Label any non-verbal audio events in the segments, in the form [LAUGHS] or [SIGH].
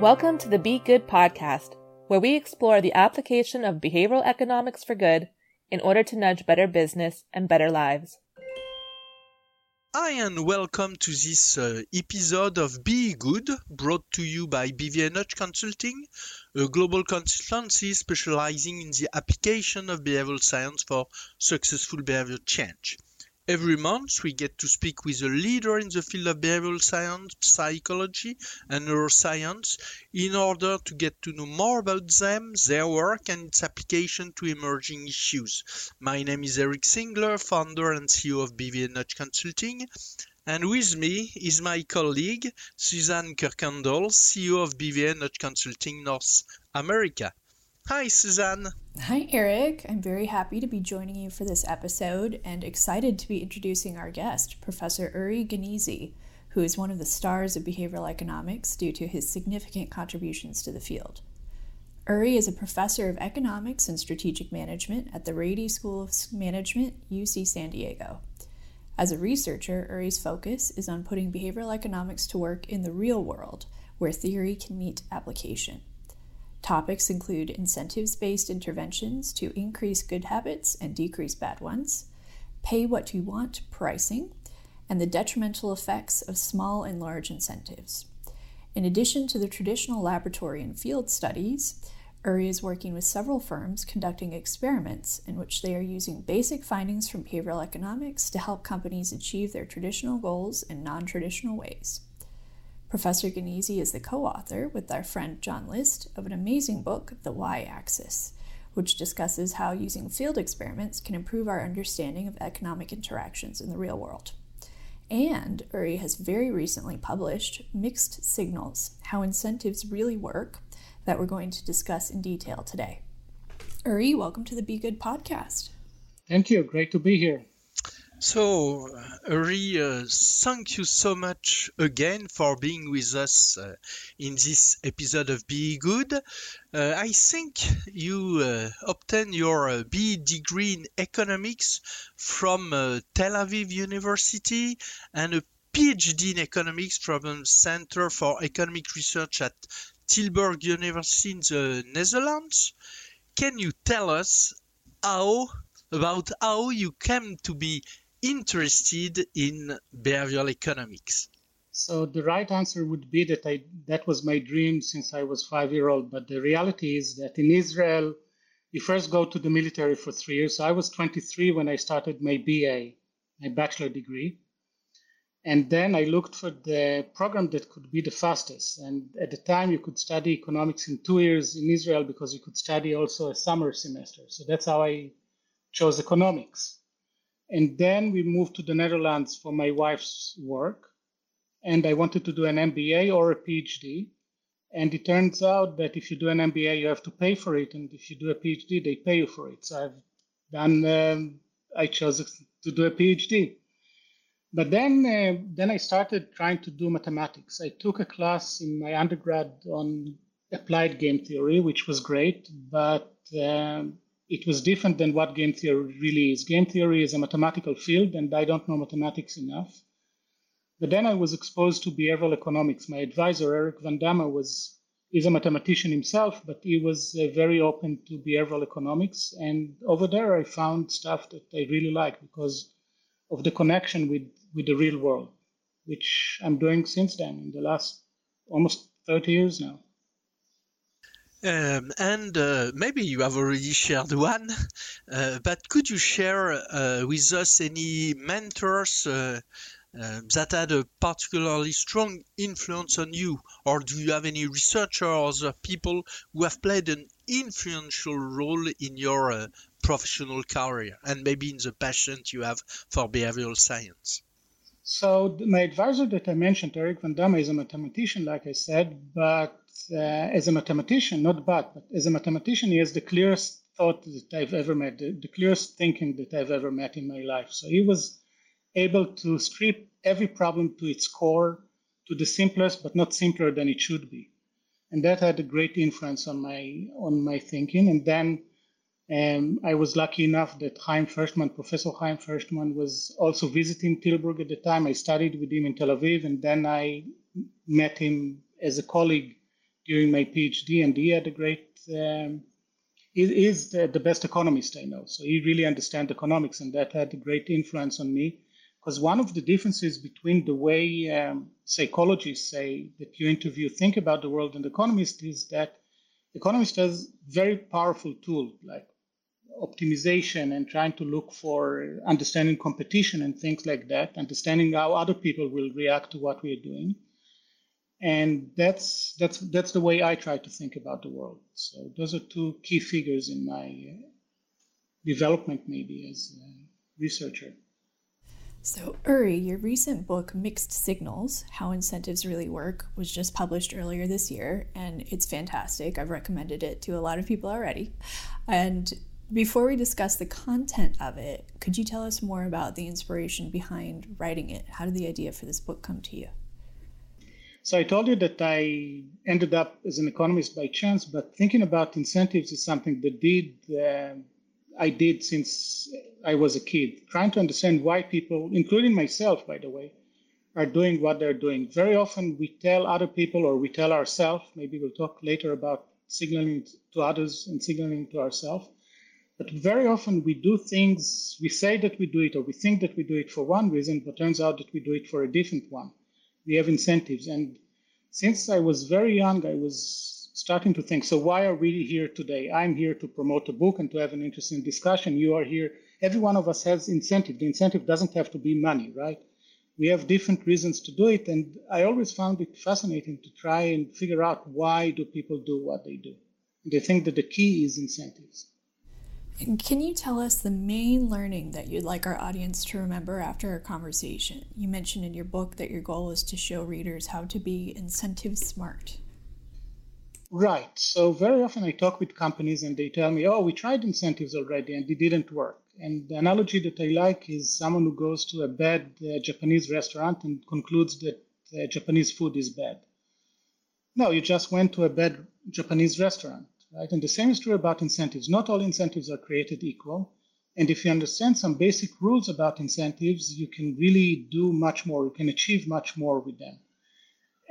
Welcome to the Be Good podcast, where we explore the application of behavioral economics for good in order to nudge better business and better lives. Hi, and welcome to this uh, episode of Be Good, brought to you by Nudge Consulting, a global consultancy specializing in the application of behavioral science for successful behavior change. Every month, we get to speak with a leader in the field of behavioral science, psychology, and neuroscience in order to get to know more about them, their work, and its application to emerging issues. My name is Eric Singler, founder and CEO of Nudge Consulting. And with me is my colleague, Suzanne Kirkendall, CEO of Nudge Consulting North America. Hi, Suzanne. Hi, Eric. I'm very happy to be joining you for this episode and excited to be introducing our guest, Professor Uri Gneezy, who is one of the stars of behavioral economics due to his significant contributions to the field. Uri is a professor of economics and strategic management at the Rady School of Management, UC San Diego. As a researcher, Uri's focus is on putting behavioral economics to work in the real world, where theory can meet application. Topics include incentives based interventions to increase good habits and decrease bad ones, pay what you want pricing, and the detrimental effects of small and large incentives. In addition to the traditional laboratory and field studies, URI is working with several firms conducting experiments in which they are using basic findings from behavioral economics to help companies achieve their traditional goals in non traditional ways. Professor Gneezy is the co author with our friend John List of an amazing book, The Why Axis, which discusses how using field experiments can improve our understanding of economic interactions in the real world. And Uri has very recently published Mixed Signals How Incentives Really Work, that we're going to discuss in detail today. Uri, welcome to the Be Good podcast. Thank you. Great to be here. So, Uri, uh, thank you so much again for being with us uh, in this episode of Be Good. Uh, I think you uh, obtained your uh, B degree in economics from uh, Tel Aviv University and a PhD in economics from the Center for Economic Research at Tilburg University in the Netherlands. Can you tell us how about how you came to be interested in behavioral economics? So the right answer would be that I that was my dream since I was five year old. But the reality is that in Israel, you first go to the military for three years. So I was 23 when I started my BA, my bachelor degree. And then I looked for the program that could be the fastest. And at the time, you could study economics in two years in Israel because you could study also a summer semester. So that's how I chose economics. And then we moved to the Netherlands for my wife's work. And I wanted to do an MBA or a PhD. And it turns out that if you do an MBA, you have to pay for it. And if you do a PhD, they pay you for it. So I've done, um, I chose to do a PhD. But then, uh, then I started trying to do mathematics. I took a class in my undergrad on applied game theory, which was great, but um, it was different than what game theory really is. Game theory is a mathematical field, and I don't know mathematics enough. But then I was exposed to behavioral economics. My advisor, Eric Van Damme, was is a mathematician himself, but he was uh, very open to behavioral economics. And over there, I found stuff that I really like because of the connection with, with the real world, which I'm doing since then in the last almost 30 years now. Um, and uh, maybe you have already shared one, uh, but could you share uh, with us any mentors uh, uh, that had a particularly strong influence on you? Or do you have any researchers or people who have played an influential role in your uh, professional career and maybe in the passion you have for behavioral science? So, my advisor that I mentioned, Eric Van Damme, is a mathematician, like I said, but as a mathematician, not but, but as a mathematician, he has the clearest thought that I've ever met, the, the clearest thinking that I've ever met in my life. So he was able to strip every problem to its core, to the simplest, but not simpler than it should be. And that had a great influence on my on my thinking. And then um, I was lucky enough that Chaim Fershtman, Professor Chaim Fershtman, was also visiting Tilburg at the time. I studied with him in Tel Aviv, and then I met him as a colleague during my PhD, and he had a great um, is the, the best economist I know. So he really understands economics, and that had a great influence on me. Because one of the differences between the way um, psychologists say that you interview think about the world and economists is that economist has very powerful tool like optimization and trying to look for understanding competition and things like that, understanding how other people will react to what we are doing and that's that's that's the way I try to think about the world. So those are two key figures in my uh, development, maybe as a researcher. So, Uri, your recent book, Mixed Signals How Incentives Really Work, was just published earlier this year, and it's fantastic. I've recommended it to a lot of people already. And before we discuss the content of it, could you tell us more about the inspiration behind writing it? How did the idea for this book come to you? So I told you that I ended up as an economist by chance, but thinking about incentives is something that did uh, I did since I was a kid, trying to understand why people, including myself, by the way, are doing what they're doing. Very often we tell other people or we tell ourselves, maybe we'll talk later about signaling to others and signaling to ourselves. But very often we do things, we say that we do it or we think that we do it for one reason, but turns out that we do it for a different one we have incentives. And since I was very young, I was starting to think, so why are we here today? I'm here to promote a book and to have an interesting discussion. You are here. Every one of us has incentive. The incentive doesn't have to be money, right? We have different reasons to do it. And I always found it fascinating to try and figure out why do people do what they do. And I think that the key is incentives. Can you tell us the main learning that you'd like our audience to remember after our conversation? You mentioned in your book that your goal is to show readers how to be incentive smart. Right. So very often I talk with companies and they tell me, oh, we tried incentives already and it didn't work. And the analogy that I like is someone who goes to a bad uh, Japanese restaurant and concludes that uh, Japanese food is bad. No, you just went to a bad Japanese restaurant right? And the same is true about incentives. Not all incentives are created equal. And if you understand some basic rules about incentives, you can really do much more. You can achieve much more with them.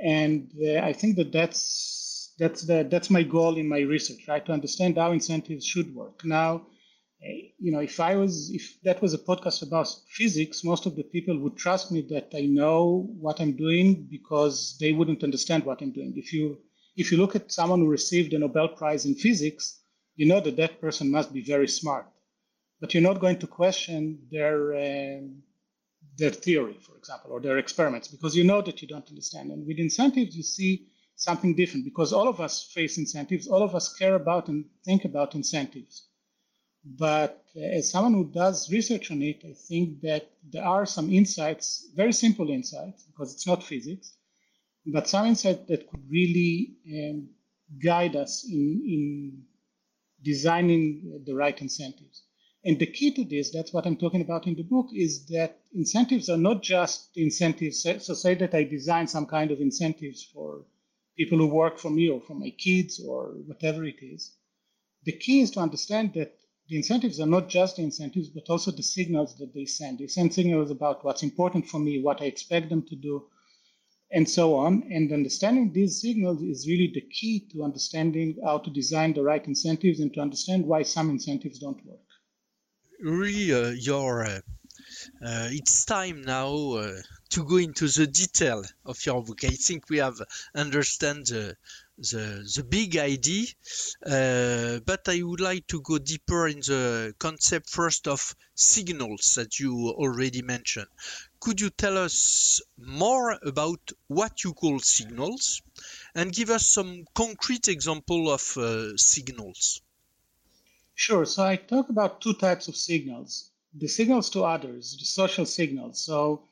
And uh, I think that that's that's the, that's my goal in my research, right? To understand how incentives should work. Now, uh, you know, if I was if that was a podcast about physics, most of the people would trust me that I know what I'm doing because they wouldn't understand what I'm doing. If you if you look at someone who received a Nobel Prize in physics, you know that that person must be very smart. But you're not going to question their, uh, their theory, for example, or their experiments, because you know that you don't understand. And with incentives, you see something different, because all of us face incentives, all of us care about and think about incentives. But as someone who does research on it, I think that there are some insights, very simple insights, because it's not physics, but some insight that could really um, guide us in, in designing the right incentives. And the key to this, that's what I'm talking about in the book, is that incentives are not just incentives. So, say that I design some kind of incentives for people who work for me or for my kids or whatever it is. The key is to understand that the incentives are not just the incentives, but also the signals that they send. They send signals about what's important for me, what I expect them to do, and so on. And understanding these signals is really the key to understanding how to design the right incentives and to understand why some incentives don't work. Really, uh, your uh, uh, it's time now uh, to go into the detail of your book. I think we have understand the the, the big idea, uh, but I would like to go deeper in the concept first of signals that you already mentioned. Could you tell us more about what you call signals and give us some concrete example of uh, signals? Sure. So I talk about two types of signals. The signals to others, the social signals. So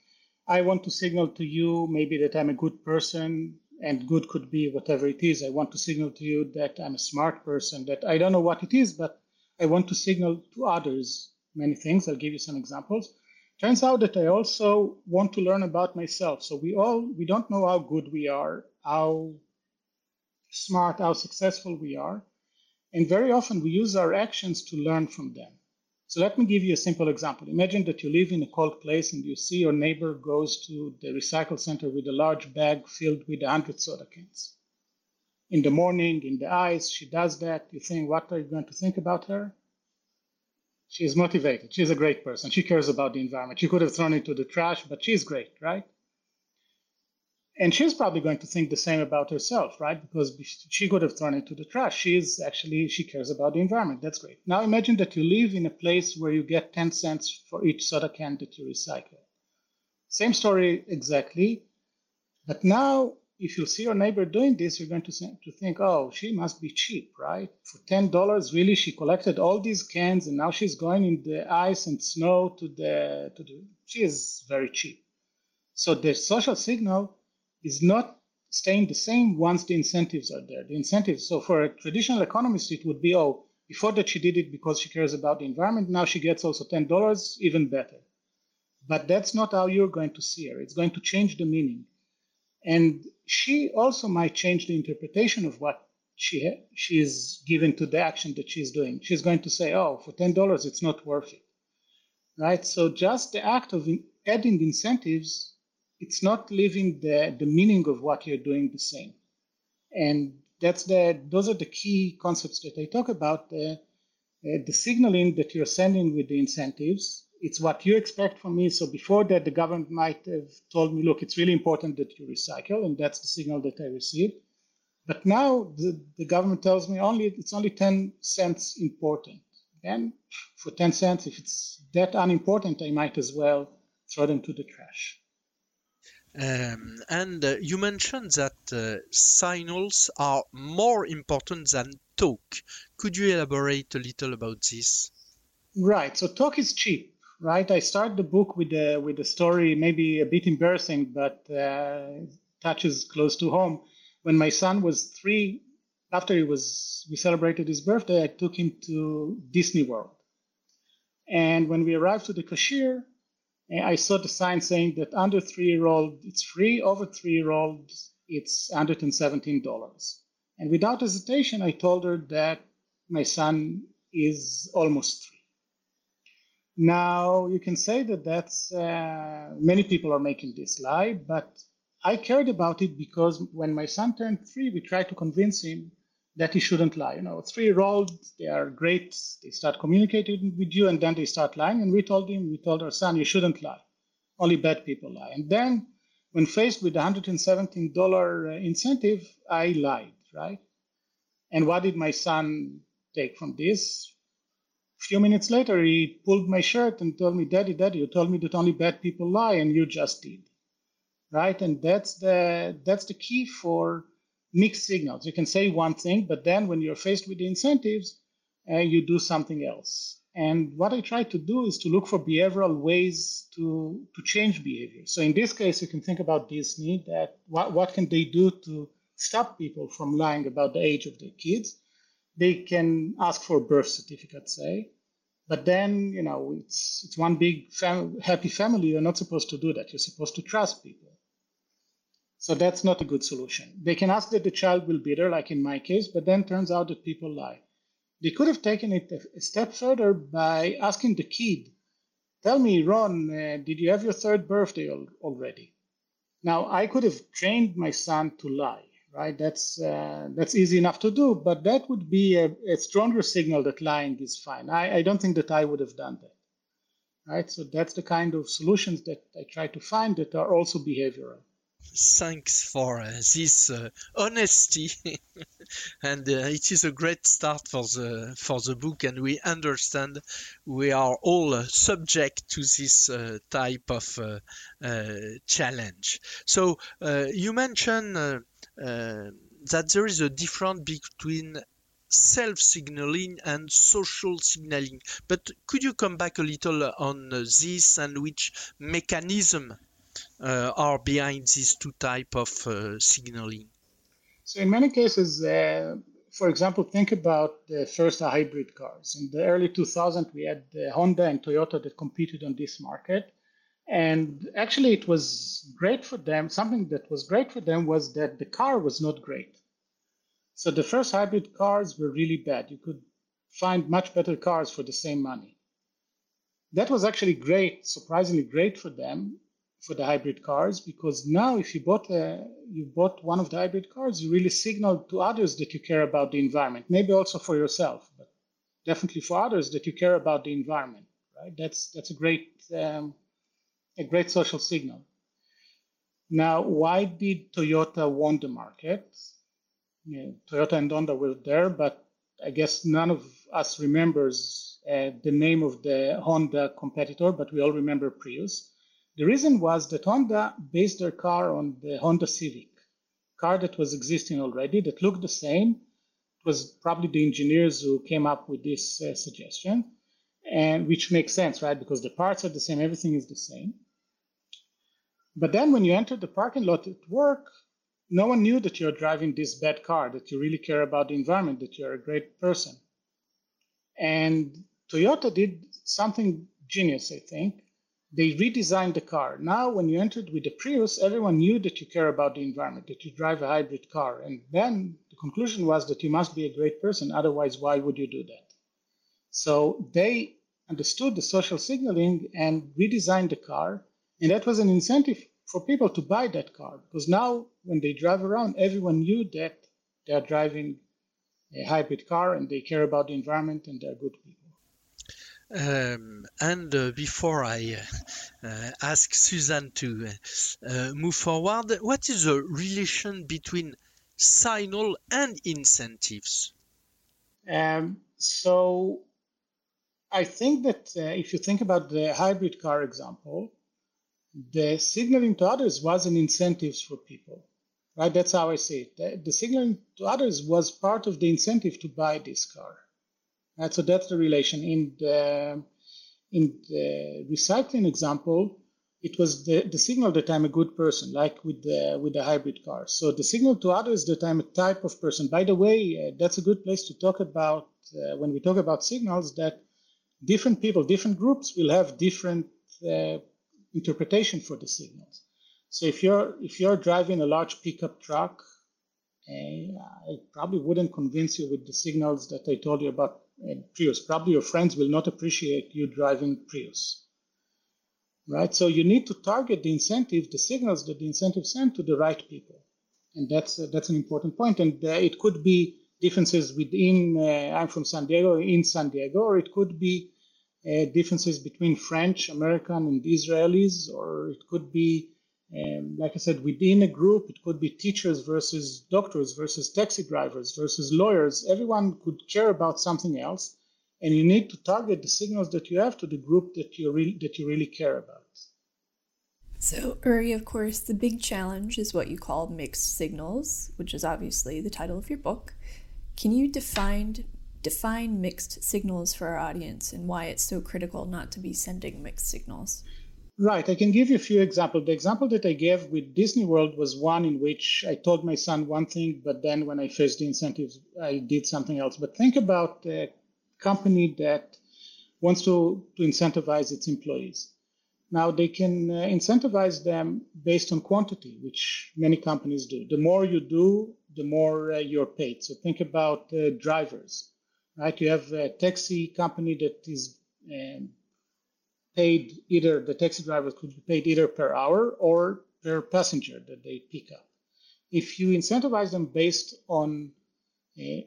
I want to signal to you maybe that I'm a good person, and good could be whatever it is. I want to signal to you that I'm a smart person, that I don't know what it is, but I want to signal to others many things. I'll give you some examples turns out that I also want to learn about myself. So we all we don't know how good we are, how smart, how successful we are, and very often we use our actions to learn from them. So let me give you a simple example. Imagine that you live in a cold place and you see your neighbor goes to the recycle center with a large bag filled with 100 soda cans. in the morning, in the ice she does that. You think, what are you going to think about her? She is motivated. She's a great person. She cares about the environment. She could have thrown it to the trash, but she's great, right? And she's probably going to think the same about herself, right? Because she could have thrown it to the trash. She is actually, she cares about the environment. That's great. Now imagine that you live in a place where you get 10 cents for each soda can that you recycle. Same story exactly. But now if you see your neighbor doing this, you're going to, to think, oh, she must be cheap, right? For ten dollars, really, she collected all these cans, and now she's going in the ice and snow to the to the. She is very cheap. So the social signal is not staying the same once the incentives are there. The incentives. So for a traditional economist, it would be, oh, before that she did it because she cares about the environment. Now she gets also ten dollars, even better. But that's not how you're going to see her. It's going to change the meaning and she also might change the interpretation of what she she is given to the action that she's doing. She's going to say, "Oh, for ten dollars, it's not worth it," right? So just the act of adding incentives, it's not leaving the the meaning of what you're doing the same, and that's the those are the key concepts that I talk about. The, uh, the signaling that you're sending with the incentives it's what you expect from me. So before that, the government might have told me, look, it's really important that you recycle, and that's the signal that I received. But now the, the government tells me only it's only 10 cents important. And for 10 cents, if it's that unimportant, I might as well throw them to the trash. Um, and uh, you mentioned that uh, signals are more important than talk. Could you elaborate a little about this? Right. So talk is cheap right? I start the book with a with a story, maybe a bit embarrassing, but uh, touches close to home. When my son was three, after he was we celebrated his birthday, I took him to Disney World, and when we arrived to the cashier, I saw the sign saying that under three year old it's free, over three year old it's $117. And without hesitation, I told her that my son is almost three. Now, you can say that that's uh, many people are making this lie, but I cared about it because when my son turned three, we tried to convince him that he shouldn't lie. You know, three year olds, they are great. They start communicating with you and then they start lying. And we told him, we told our son, you shouldn't lie. Only bad people lie. And then when faced with $117 uh, incentive, I lied, right? And what did my son take from this? Few minutes later, he pulled my shirt and told me, Daddy, Daddy, you told me that only bad people lie, and you just did. Right? And that's the that's the key for mixed signals. You can say one thing, but then when you're faced with the incentives, uh, you do something else. And what I try to do is to look for behavioral ways to, to change behavior. So in this case, you can think about Disney that what, what can they do to stop people from lying about the age of their kids? they can ask for birth certificate, say, but then you know it's it's one big fam- happy family. You're not supposed to do that. You're supposed to trust people. So that's not a good solution. They can ask that the child will be there, like in my case, but then turns out that people lie. They could have taken it a step further by asking the kid, "Tell me, Ron, uh, did you have your third birthday al- already?" Now I could have trained my son to lie right? That's uh, that's easy enough to do, but that would be a, a stronger signal that lying is fine. I, I, don't think that I would have done that, right? So that's the kind of solutions that I try to find that are also behavioral. Thanks for uh, this uh, honesty, [LAUGHS] and uh, it is a great start for the for the book. And we understand we are all uh, subject to this uh, type of challenge. So you mentioned that there is a difference between self-signaling and social signaling. But could you come back a little on this and which mechanism uh, are behind these two type of uh, signaling? So in many cases, uh, for example, think about the first hybrid cars. In the early 2000s, we had Honda and Toyota that competed on this market. And actually, it was great for them. Something that was great for them was that the car was not great. So the first hybrid cars were really bad. You could find much better cars for the same money. That was actually great, surprisingly great for them for the hybrid cars because now if you bought a, you bought one of the hybrid cars, you really signal to others that you care about the environment. Maybe also for yourself, but definitely for others that you care about the environment. Right? That's that's a great um, a great social signal. Now, why did Toyota want the market? Toyota and Honda were there, but I guess none of us remembers uh, the name of the Honda competitor, but we all remember Prius. The reason was that Honda based their car on the Honda Civic, car that was existing already, that looked the same. It was probably the engineers who came up with this uh, suggestion, and which makes sense, right? Because the parts are the same, everything is the same. But then when you enter the parking lot at work, no one knew that you're driving this bad car, that you really care about the environment, that you're a great person. And Toyota did something genius, I think. They redesigned the car. Now, when you entered with the Prius, everyone knew that you care about the environment, that you drive a hybrid car. And then the conclusion was that you must be a great person. Otherwise, why would you do that? So they understood the social signaling and redesigned the car. And that was an incentive for people to buy that car because now when they drive around, everyone knew that they are driving a hybrid car and they care about the environment and they're good people. Um, and uh, before I uh, uh, ask Suzanne to uh, move forward, what is the relation between signal and incentives? Um, so I think that uh, if you think about the hybrid car example, the signaling to others was an incentive for people right? That's how i see it. The, the, signaling to others was part of the incentive to buy this car right? So that's the relation. In the in the recycling example it was the, the signal that i'm a good person like with the with the hybrid car. So the signal to others that i'm a type of person. By the way uh, that's a good place to talk about uh, when we talk about signals that different people different groups will have different uh, interpretation for the signals. So if you're if you're driving a large pickup truck, uh, I probably wouldn't convince you with the signals that I told you about uh, Prius. Probably your friends will not appreciate you driving Prius. Right? So you need to target the incentive, the signals that the incentive send to the right people, and that's uh, that's an important point. And uh, it could be differences within. Uh, I'm from San Diego, in San Diego, or it could be differences between French, American, and Israelis, or it could be, um, like I said, within a group, it could be teachers versus doctors versus taxi drivers versus lawyers. Everyone could care about something else, and you need to target the signals that you have to the group that you really that you really care about. So, Uri, of course, the big challenge is what you call mixed signals, which is obviously the title of your book. Can you define define mixed signals for our audience and why it's so critical not to be sending mixed signals. Right. I can give you a few examples. The example that I gave with Disney World was one in which I told my son one thing, but then when I faced the incentives, I did something else. But think about a company that wants to, to incentivize its employees. Now, they can uh, incentivize them based on quantity, which many companies do. The more you do, the more uh, you're paid. So think about uh, drivers right? You have a taxi company that is um, paid either the taxi drivers could be paid either per hour or per passenger that they pick up. If you incentivize them based on uh,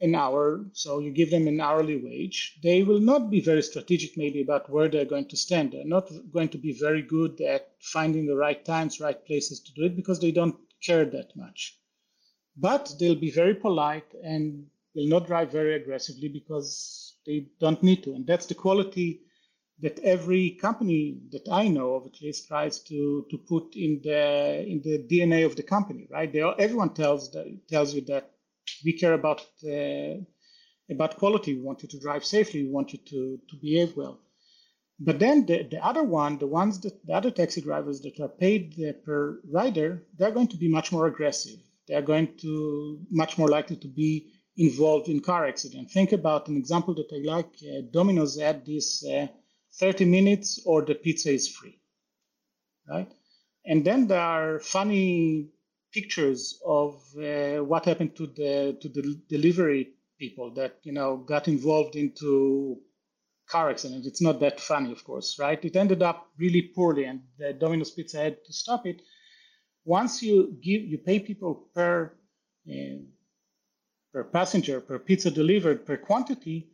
an hour, so you give them an hourly wage, they will not be very strategic maybe about where they're going to stand. They're not going to be very good at finding the right times, right places to do it because they don't care that much. But they'll be very polite and will not drive very aggressively because they don't need to. And that's the quality that every company that I know of at least tries to, to put in the in the DNA of the company, right? They, everyone tells that, tells you that we care about uh, about quality. We want you to drive safely. We want you to, to behave well. But then the, the other one, the ones that the other taxi drivers that are paid uh, per rider, they're going to be much more aggressive. They're going to much more likely to be involved in car accident. Think about an example that I like. Uh, Domino's had this uh, 30 minutes or the pizza is free, right? And then there are funny pictures of uh, what happened to the to the delivery people that you know got involved into car accident. It's not that funny, of course, right? It ended up really poorly, and the Domino's Pizza had to stop it. Once you give, you pay people per uh, per passenger, per pizza delivered, per quantity.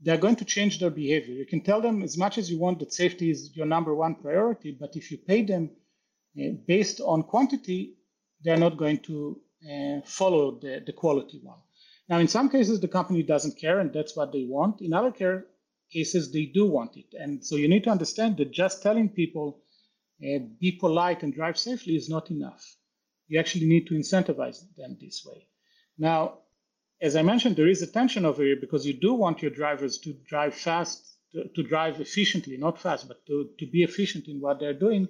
They're going to change their behavior. You can tell them as much as you want that safety is your number one priority, but if you pay them uh, based on quantity, they're not going to uh, follow the, the quality one. Now, in some cases, the company doesn't care, and that's what they want. In other care, cases, they do want it. And so you need to understand that just telling people, uh, be polite and drive safely is not enough. You actually need to incentivize them this way. Now, as I mentioned, there is a tension over here because you do want your drivers to drive fast, to, to drive efficiently, not fast, but to, to be efficient in what they're doing.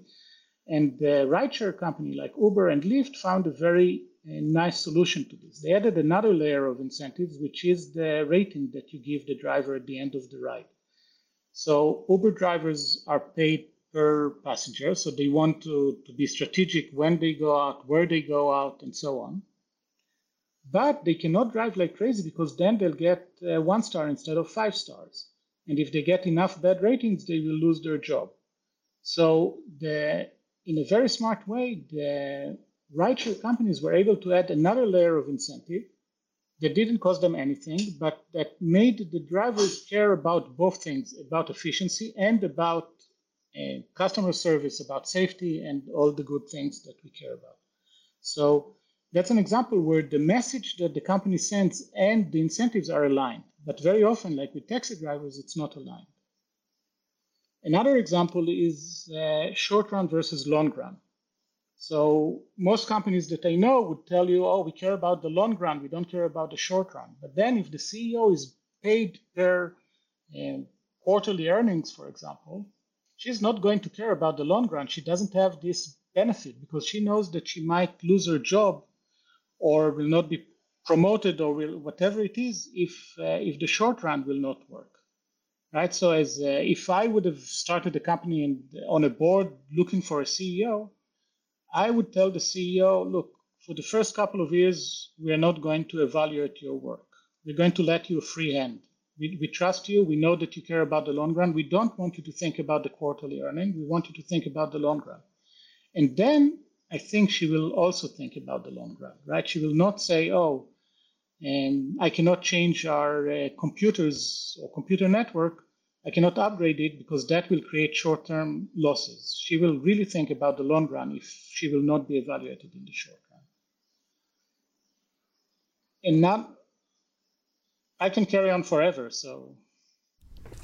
And the rideshare company like Uber and Lyft found a very a nice solution to this. They added another layer of incentives, which is the rating that you give the driver at the end of the ride. So Uber drivers are paid per passenger, so they want to, to be strategic when they go out, where they go out, and so on. But they cannot drive like crazy because then they'll get uh, one star instead of five stars. And if they get enough bad ratings, they will lose their job. So the in a very smart way, the rideshare companies were able to add another layer of incentive that didn't cost them anything, but that made the drivers care about both things about efficiency and about uh, customer service, about safety, and all the good things that we care about. So that's an example where the message that the company sends and the incentives are aligned. But very often, like with taxi drivers, it's not aligned. Another example is uh, short run versus long run. So most companies that I know would tell you, oh, we care about the long run, we don't care about the short run. But then if the CEO is paid per uh, quarterly earnings, for example, she's not going to care about the long run. She doesn't have this benefit because she knows that she might lose her job or will not be promoted or will whatever it is if uh, if the short run will not work right so as uh, if i would have started a company and on a board looking for a ceo I would tell the CEO, look, for the first couple of years, we are not going to evaluate your work. We're going to let you free hand. We, we trust you. We know that you care about the long run. We don't want you to think about the quarterly earning. We want you to think about the long run. And then I think she will also think about the long run, right? She will not say, oh, um, I cannot change our uh, computers or computer network I cannot upgrade it because that will create short term losses. She will really think about the long run if she will not be evaluated in the short run. And now I can carry on forever, so.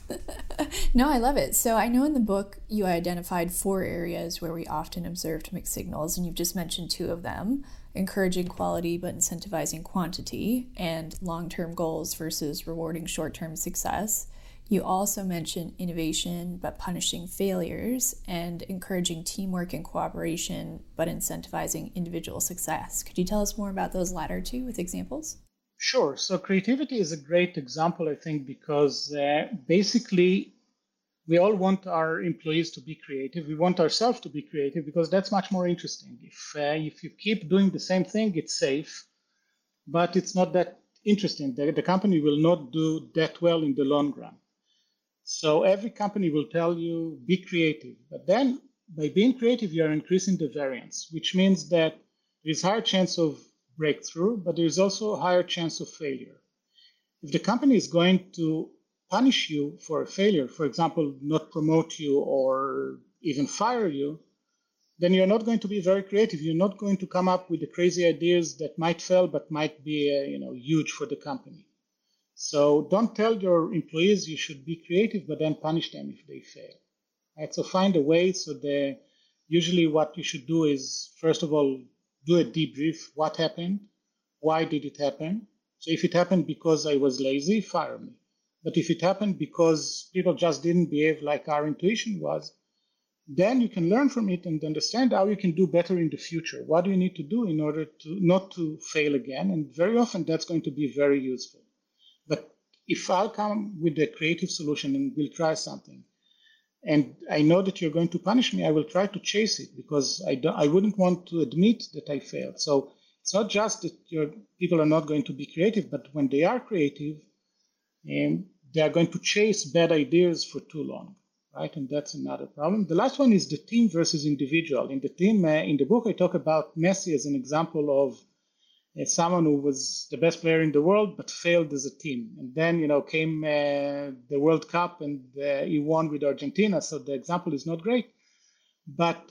[LAUGHS] no, I love it. So I know in the book you identified four areas where we often observed mixed signals, and you've just mentioned two of them encouraging quality but incentivizing quantity, and long term goals versus rewarding short term success. You also mentioned innovation but punishing failures and encouraging teamwork and cooperation but incentivizing individual success. Could you tell us more about those latter two with examples? Sure. So, creativity is a great example, I think, because uh, basically we all want our employees to be creative. We want ourselves to be creative because that's much more interesting. If, uh, if you keep doing the same thing, it's safe, but it's not that interesting. The, the company will not do that well in the long run. So every company will tell you be creative. But then by being creative, you are increasing the variance, which means that there is higher chance of breakthrough, but there is also a higher chance of failure. If the company is going to punish you for a failure, for example, not promote you or even fire you, then you're not going to be very creative. You're not going to come up with the crazy ideas that might fail but might be, uh, you know, huge for the company. So don't tell your employees you should be creative, but then punish them if they fail. Right? So find a way. So the usually what you should do is first of all do a debrief. What happened? Why did it happen? So if it happened because I was lazy, fire me. But if it happened because people just didn't behave like our intuition was, then you can learn from it and understand how you can do better in the future. What do you need to do in order to not to fail again? And very often that's going to be very useful. But if I'll come with a creative solution and we'll try something, and I know that you're going to punish me, I will try to chase it because I, don't, I wouldn't want to admit that I failed. So it's not just that your people are not going to be creative, but when they are creative, um, they are going to chase bad ideas for too long, right? And that's another problem. The last one is the team versus individual. In the team, uh, in the book, I talk about Messi as an example of uh, someone who was the best player in the world but failed as a team. And then, you know, came uh, the World Cup and uh, he won with Argentina. So the example is not great. But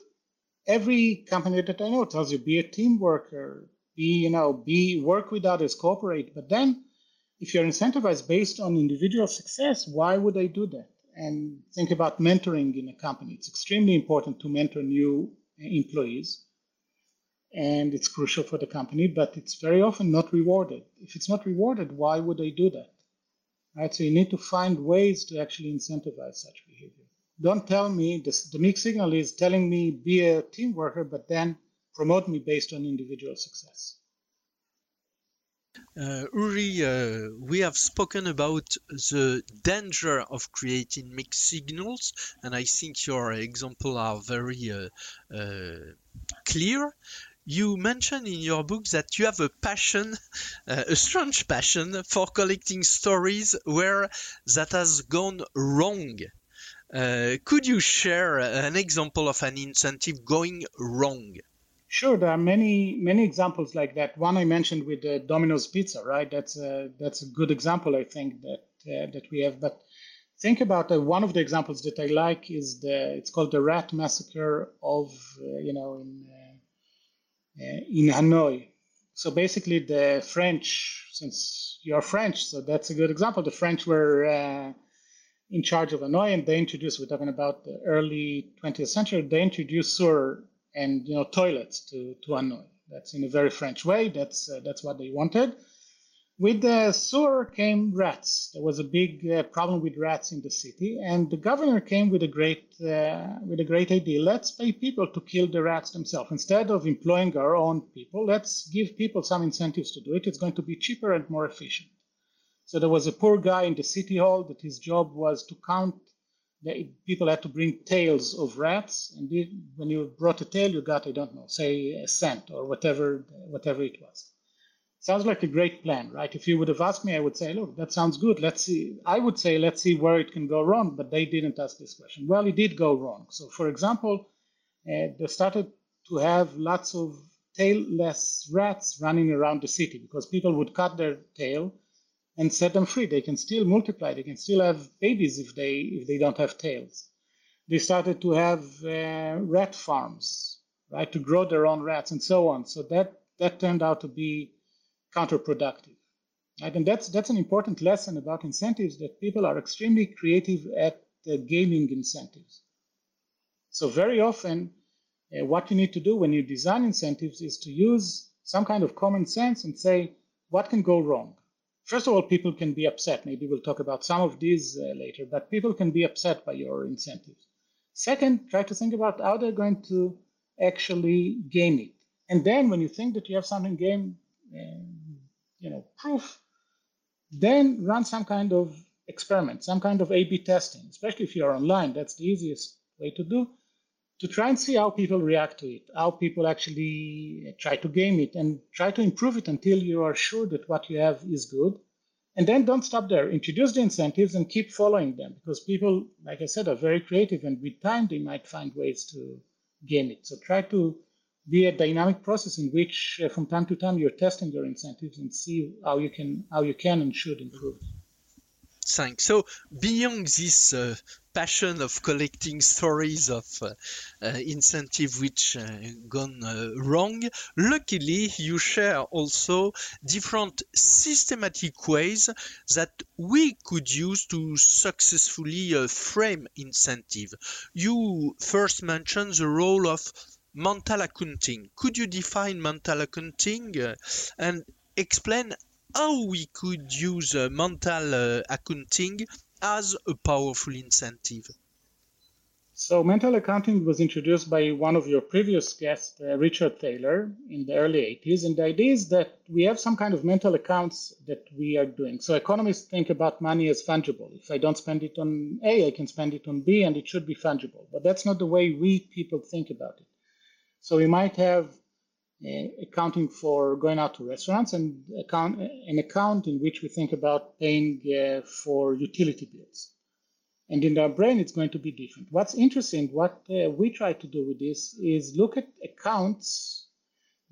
every company that I know tells you be a team worker, be, you know, be work with others, cooperate. But then if you're incentivized based on individual success, why would I do that? And think about mentoring in a company. It's extremely important to mentor new employees and it's crucial for the company, but it's very often not rewarded. If it's not rewarded, why would they do that? Right? So you need to find ways to actually incentivize such behavior. Don't tell me this, the mixed signal is telling me be a team worker, but then promote me based on individual success. Uh, Uri, uh, we have spoken about the danger of creating mixed signals, and I think your examples are very uh, uh clear you mention in your book that you have a passion, [LAUGHS] uh, a strange passion for collecting stories where that has gone wrong. Uh, could you share an example of an incentive going wrong? Sure, there are many many examples like that. One I mentioned with the Domino's Pizza, right? That's a that's a good example, I think that uh, that we have. But think about uh, one of the examples that I like is the it's called the Rat Massacre of uh, you know in uh, uh, in Hanoi. So basically, the French, since you're French, so that's a good example. The French were uh, in charge of Hanoi, and they introduced. We're talking about the early 20th century. They introduced sewer and you know toilets to to Hanoi. That's in a very French way. That's uh, that's what they wanted. With the sewer came rats. There was a big uh, problem with rats in the city, and the governor came with a great uh, with a great idea. Let's pay people to kill the rats themselves instead of employing our own people. Let's give people some incentives to do it. It's going to be cheaper and more efficient. So there was a poor guy in the city hall that his job was to count. The, people had to bring tails of rats, and when you brought a tail, you got I don't know, say a cent or whatever whatever it was sounds like a great plan, right? If you would have asked me, I would say, look, that sounds good. Let's see. I would say, let's see where it can go wrong, but they didn't ask this question. Well, it did go wrong. So, for example, uh, they started to have lots of tailless rats running around the city because people would cut their tail and set them free. They can still multiply. They can still have babies if they if they don't have tails. They started to have uh, rat farms, right, to grow their own rats and so on. So that that turned out to be counterproductive. Right? And that's that's an important lesson about incentives that people are extremely creative at uh, gaming incentives. So very often, uh, what you need to do when you design incentives is to use some kind of common sense and say what can go wrong. First of all, people can be upset. Maybe we'll talk about some of these uh, later, but people can be upset by your incentives. Second, try to think about how they're going to actually game it. And then when you think that you have something game, you know, proof, then run some kind of experiment, some kind of A-B testing, especially if you're online. That's the easiest way to do, to try and see how people react to it, how people actually try to game it, and try to improve it until you are sure that what you have is good. And then don't stop there. Introduce the incentives and keep following them because people, like I said, are very creative, and with time they might find ways to game it. So try to be a dynamic process in which uh, from time to time you're testing your incentives and see how you can how you can and should improve. Thanks. So beyond this uh, passion of collecting stories of uh, uh, incentive which uh, gone uh, wrong luckily you share also different systematic ways that we could use to successfully frame incentive. You first mentioned the role of mental accounting. Could you define mental accounting uh, and explain how we could use uh, mental uh, accounting as a powerful incentive? So, mental accounting was introduced by one of your previous guests, uh, Richard Thaler, in the early 80s. And the idea is that we have some kind of mental accounts that we are doing. So, economists think about money as fungible. If I don't spend it on A, I can spend it on B, and it should be fungible. But that's not the way we people think about it. So we might have accounting for going out to restaurants and account, an account in which we think about paying uh, for utility bills. And in our brain, it's going to be different. What's interesting, what uh, we try to do with this is look at accounts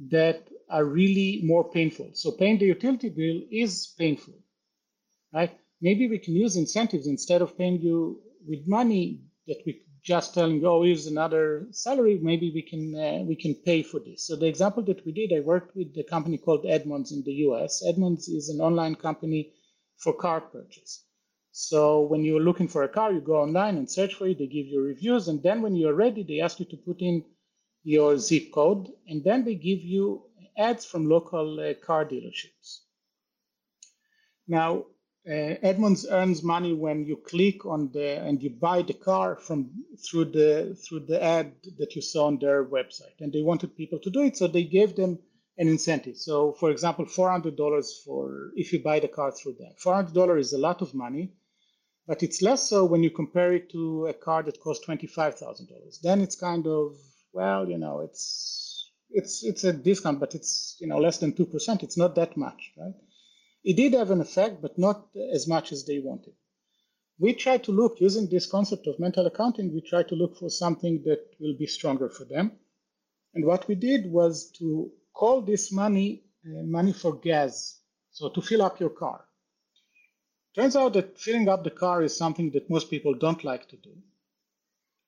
that are really more painful. So paying the utility bill is painful, right? Maybe we can use incentives instead of paying you with money that we just telling you, oh, here's another salary. Maybe we can uh, we can pay for this. So the example that we did, I worked with a company called Edmunds in the U.S. Edmunds is an online company for car purchase. So when you're looking for a car, you go online and search for it. They give you reviews, and then when you're ready, they ask you to put in your zip code, and then they give you ads from local uh, car dealerships. Now, uh, Edmunds earns money when you click on the and you buy the car from through the through the ad that you saw on their website, and they wanted people to do it, so they gave them an incentive. So, for example, four hundred dollars for if you buy the car through that. Four hundred dollars is a lot of money, but it's less so when you compare it to a car that costs $25,000. Then it's kind of, well, you know, it's, it's, it's a discount, but it's, you know, less than 2%. It's not that much, right? It did have an effect, but not as much as they wanted. We try to look, using this concept of mental accounting, we try to look for something that will be stronger for them. And what we did was to call this money uh, money for gas, so to fill up your car. Turns out that filling up the car is something that most people don't like to do.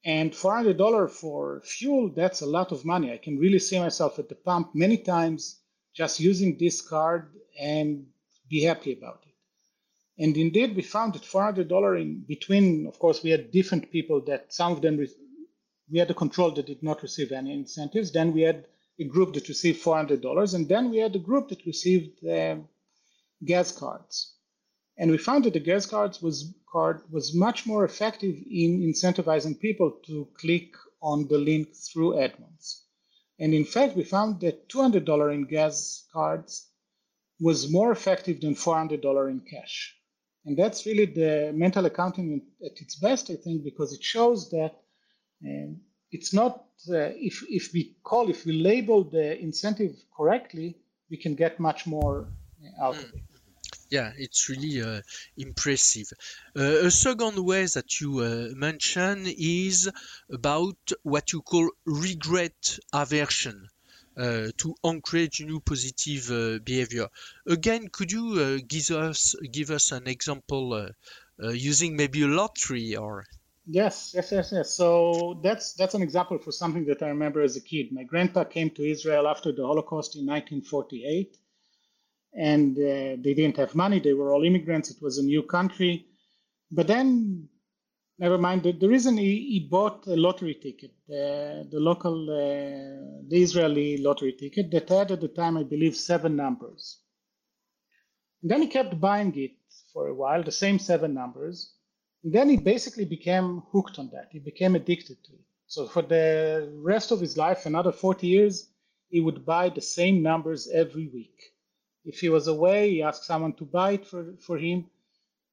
And $400 for fuel, that's a lot of money. I can really see myself at the pump many times just using this card and be happy about it. And indeed, we found that $400 in between, of course, we had different people that some of them, we had a control that did not receive any incentives. Then we had a group that received $400. And then we had a group that received uh, gas cards. And we found that the gas cards was card was much more effective in incentivizing people to click on the link through Edmunds. And in fact, we found that $200 in gas cards was more effective than $400 in cash. And that's really the mental accounting at its best, I think, because it shows that um, it's not, uh, if, if we call, if we label the incentive correctly, we can get much more uh, out of it. Yeah, it's really uh, impressive. Uh, a second way that you uh, mention is about what you call regret aversion. Uh, to encourage new positive uh, behavior. Again, could you uh, give us give us an example using maybe a lottery or? Yes, yes, yes, yes. So that's that's an example for something that I remember as a kid. My grandpa came to Israel after the Holocaust in 1948 and uh, they didn't have money. They were all immigrants. It was a new country. But then, never mind, the, the reason he, he, bought a lottery ticket, the, the local, uh, the Israeli lottery ticket that had at the time, I believe, seven numbers. And then he kept buying it for a while, the same seven numbers. And then he basically became hooked on that. He became addicted to it. So for the rest of his life, another 40 years, he would buy the same numbers every week if he was away, he asked someone to buy it for, for him.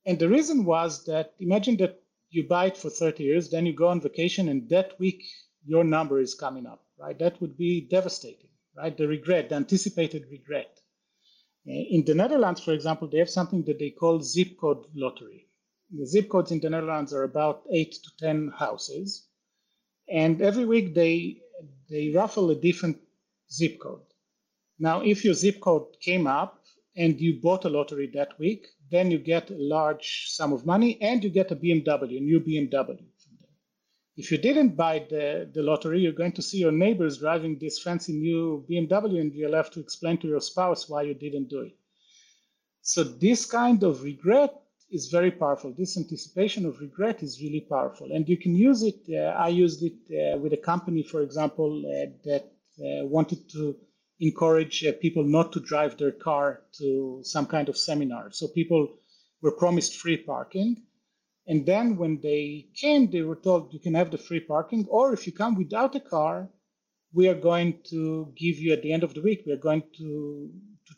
And the reason was that imagine that you buy it for 30 years, then you go on vacation, and that week your number is coming up, right? That would be devastating, right? The regret, the anticipated regret. Uh, in the Netherlands, for example, they have something that they call zip code lottery. The zip codes in the Netherlands are about eight to 10 houses. And every week they, they raffle a different zip code. Now, if your zip code came up and you bought a lottery that week, then you get a large sum of money and you get a BMW, a new BMW. If you didn't buy the, the lottery, you're going to see your neighbors driving this fancy new BMW and you'll have to explain to your spouse why you didn't do it. So, this kind of regret is very powerful. This anticipation of regret is really powerful. And you can use it. Uh, I used it uh, with a company, for example, uh, that uh, wanted to encourage uh, people not to drive their car to some kind of seminar. So people were promised free parking. And then when they came, they were told you can have the free parking, or if you come without a car, we are going to give you at the end of the week, we are going to, to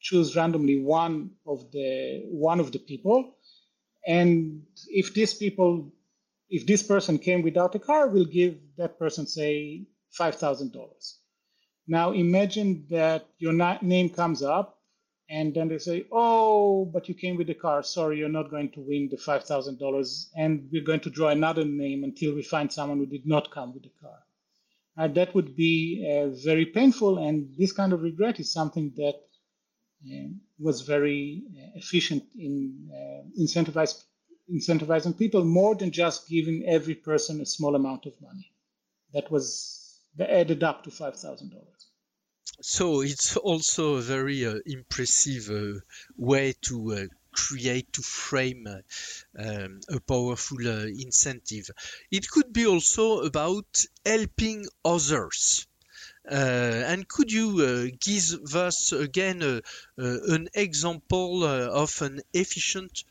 choose randomly one of the one of the people. And if this people if this person came without a car, we'll give that person say five thousand dollars. Now imagine that your name comes up and then they say, "Oh, but you came with the car. Sorry, you're not going to win the five thousand dollars, and we're going to draw another name until we find someone who did not come with the car." Uh, that would be uh, very painful, and this kind of regret is something that uh, was very uh, efficient in uh, incentivizing people more than just giving every person a small amount of money. That was added up to five thousand dollars. So it's also a very uh, impressive uh, way to uh, create to frame uh, um, a powerful uh, incentive. It could be also about helping others. Uh, and could you give us again an example of an efficient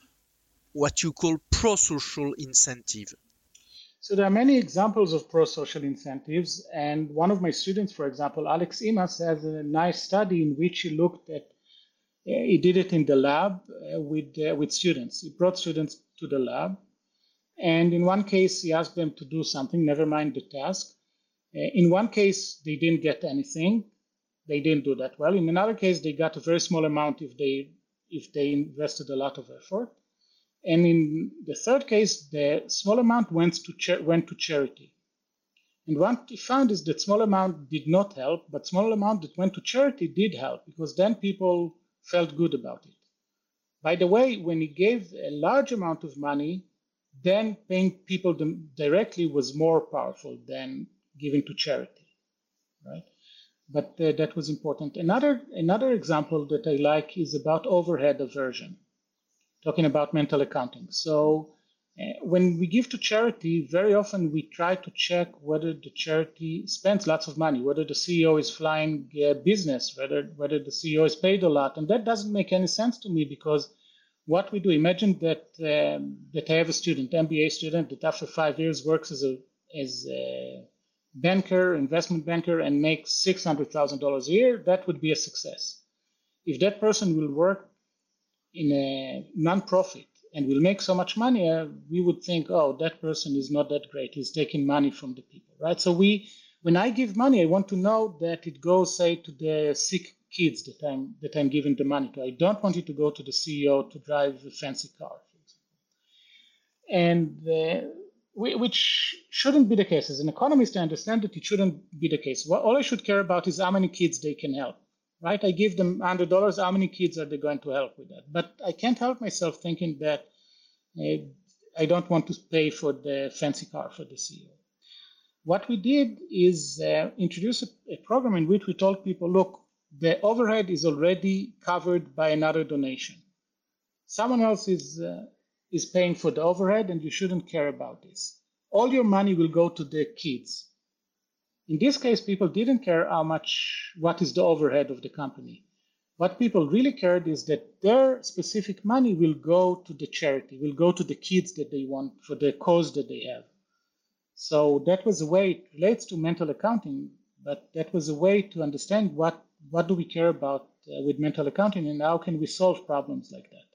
what you call pro-social incentive so there are many examples of pro-social incentives, and one of my students, for example, Alex Imas, has a nice study in which he looked at. Uh, he did it in the lab uh, with uh, with students. He brought students to the lab, and in one case he asked them to do something. Never mind the task. in one case they didn't get anything. They didn't do that well. In another case they got a very small amount if they if they invested a lot of effort. And in the third case, the small amount went to, went to charity. And what he found is that small amount did not help, but small amount that went to charity did help because then people felt good about it. By the way, when he gave a large amount of money, then paying people directly was more powerful than giving to charity, right? But uh, that was important. Another another example that I like is about overhead aversion talking about mental accounting. So uh, when we give to charity, very often we try to check whether the charity spends lots of money, whether the CEO is flying uh, business, whether whether the CEO is paid a lot, and that doesn't make any sense to me because what we do. Imagine that um, that I have a student, MBA student, that after five years works as a as a banker, investment banker, and makes six hundred thousand dollars a year. That would be a success. If that person will work in a non-profit and will make so much money, uh, we would think, oh, that person is not that great. He's taking money from the people, right? So we, when I give money, I want to know that it goes, say, to the sick kids that I'm that I'm giving the money to. I don't want it to go to the CEO to drive a fancy car. And uh, which shouldn't be the case. As an economist, I understand that it shouldn't be the case. all I should care about is how many kids they can help right? I give them hundred dollars. How many kids are they going to help with that? But I can't help myself thinking that uh, I don't want to pay for the fancy car for the CEO. What we did is uh, introduce a, a program in which we told people, look, the overhead is already covered by another donation. Someone else is uh, is paying for the overhead, and you shouldn't care about this. All your money will go to the kids in this case, people didn't care how much, what is the overhead of the company. What people really cared is that their specific money will go to the charity, will go to the kids that they want for the cause that they have. So that was a way, it relates to mental accounting, but that was a way to understand what, what do we care about uh, with mental accounting and how can we solve problems like that.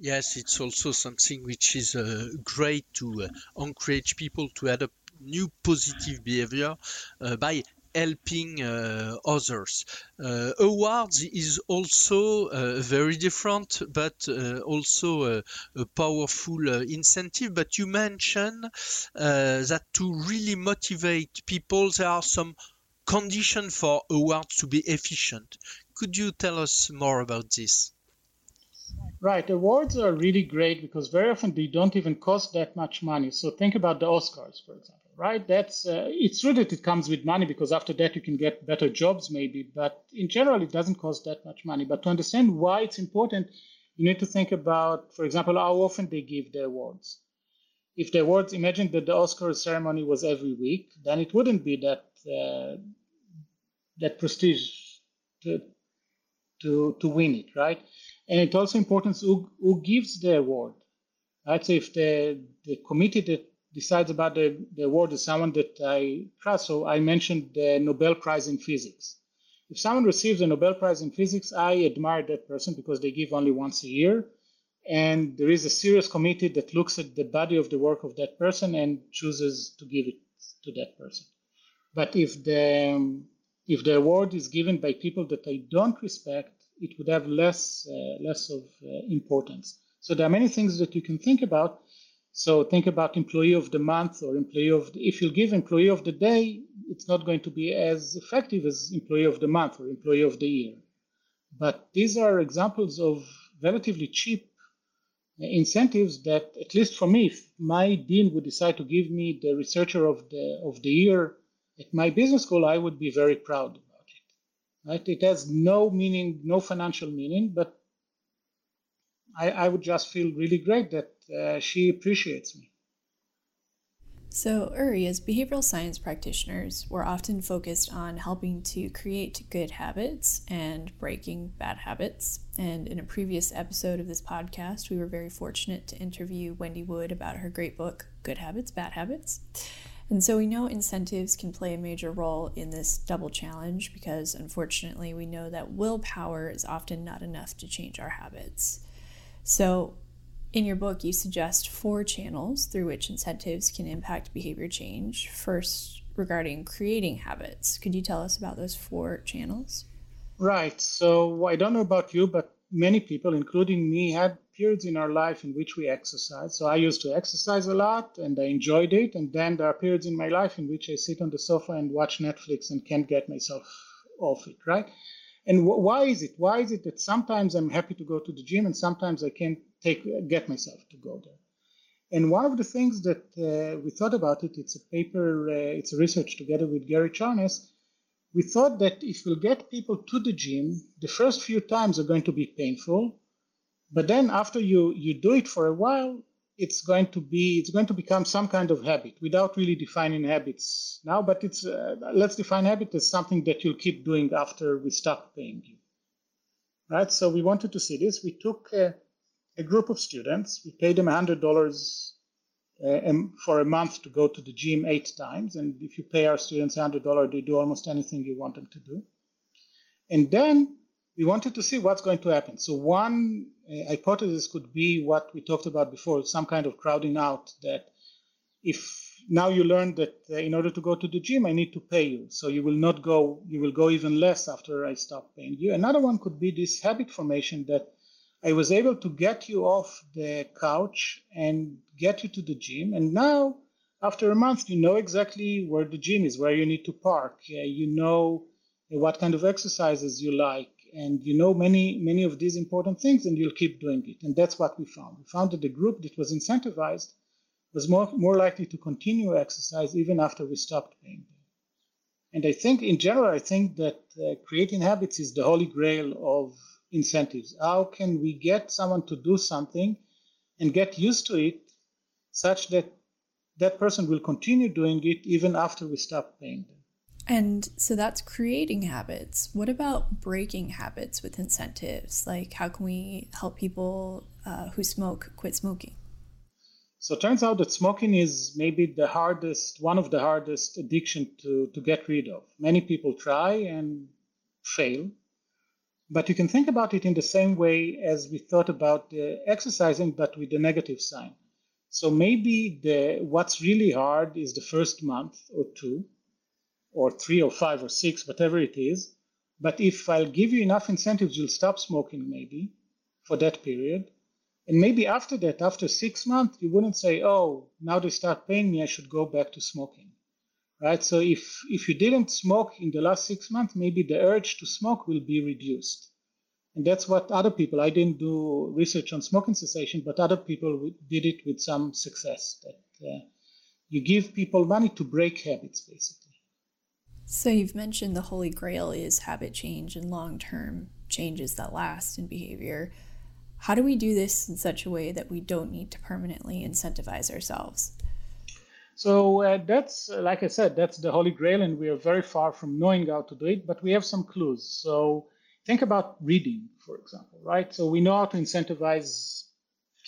Yes, it's also something which is uh, great to uh, encourage people to adopt new positive behavior uh, by helping uh, others. Uh, awards is also uh, very different, but uh, also a, a powerful uh, incentive. But you mentioned that to really motivate people, there are some conditions for awards to be efficient. Could you tell us more about this? Right. Awards are really great because very often they don't even cost that much money. So think about the Oscars, for example right? That's uh, it's true that it comes with money because after that you can get better jobs maybe, but in general it doesn't cost that much money. But to understand why it's important, you need to think about, for example, how often they give the awards. If the awards, imagine that the Oscar ceremony was every week, then it wouldn't be that uh, that prestige to to to win it, right? And it's also important who who gives the award, right? So if the the committee that decides about the, the award is someone that I trust. So I mentioned the Nobel Prize in Physics. If someone receives a Nobel Prize in Physics, I admire that person because they give only once a year. And there is a serious committee that looks at the body of the work of that person and chooses to give it to that person. But if the if the award is given by people that I don't respect, it would have less uh, less of uh, importance. So there are many things that you can think about. So think about employee of the month or employee of the, if you give employee of the day, it's not going to be as effective as employee of the month or employee of the year. But these are examples of relatively cheap incentives that, at least for me, if my dean would decide to give me the researcher of the of the year at my business school, I would be very proud about it. Right? It has no meaning, no financial meaning, but I, I would just feel really great that uh, she appreciates me. So, Uri, as behavioral science practitioners, we're often focused on helping to create good habits and breaking bad habits. And in a previous episode of this podcast, we were very fortunate to interview Wendy Wood about her great book, Good Habits, Bad Habits. And so we know incentives can play a major role in this double challenge because unfortunately we know that willpower is often not enough to change our habits. So, in your book, you suggest four channels through which incentives can impact behavior change. First, regarding creating habits. Could you tell us about those four channels? Right. So, I don't know about you, but many people, including me, had periods in our life in which we exercise. So, I used to exercise a lot and I enjoyed it. And then there are periods in my life in which I sit on the sofa and watch Netflix and can't get myself off it, right? And wh- why is it? Why is it that sometimes I'm happy to go to the gym and sometimes I can't take get myself to go there? And one of the things that uh, we thought about it, it's a paper, uh, it's a research together with Gary Charness. We thought that if we'll get people to the gym, the first few times are going to be painful, but then after you you do it for a while, it's going to be it's going to become some kind of habit without really defining habits now but it's uh, let's define habit as something that you'll keep doing after we stop paying you right? So we wanted to see this. We took a, a group of students. We paid them $100 uh, for a month to go to the gym eight times and if you pay our students $100 they do almost anything you want them to do. And then we wanted to see what's going to happen. So one uh, hypothesis could be what we talked about before, some kind of crowding out that if now you learn that uh, in order to go to the gym, I need to pay you. So you will not go, you will go even less after I stop paying you. Another one could be this habit formation that I was able to get you off the couch and get you to the gym. And now, after a month, you know exactly where the gym is, where you need to park. Uh, you know what kind of exercises you like and you know many many of these important things and you'll keep doing it. And that's what we found. We found that the group that was incentivized was more, more likely to continue exercise even after we stopped paying them. And i think in general i think that uh, creating habits is the holy grail of incentives. How can we get someone to do something and get used to it such that that person will continue doing it even after we stop paying them and so that's creating habits. What about breaking habits with incentives? Like, how can we help people uh, who smoke quit smoking? So it turns out that smoking is maybe the hardest, one of the hardest addiction to, to get rid of. Many people try and fail. But you can think about it in the same way as we thought about the exercising, but with the negative sign. So maybe the what's really hard is the first month or two or three or five or six, whatever it is. But if I'll give you enough incentives, you'll stop smoking maybe for that period. And maybe after that, after six months, you wouldn't say, oh, now they start paying me, I should go back to smoking. Right? So if, if you didn't smoke in the last six months, maybe the urge to smoke will be reduced. And that's what other people, I didn't do research on smoking cessation, but other people did it with some success. That uh, you give people money to break habits, basically. So, you've mentioned the holy grail is habit change and long term changes that last in behavior. How do we do this in such a way that we don't need to permanently incentivize ourselves? So, uh, that's, like I said, that's the holy grail, and we are very far from knowing how to do it, but we have some clues. So, think about reading, for example, right? So, we know how to incentivize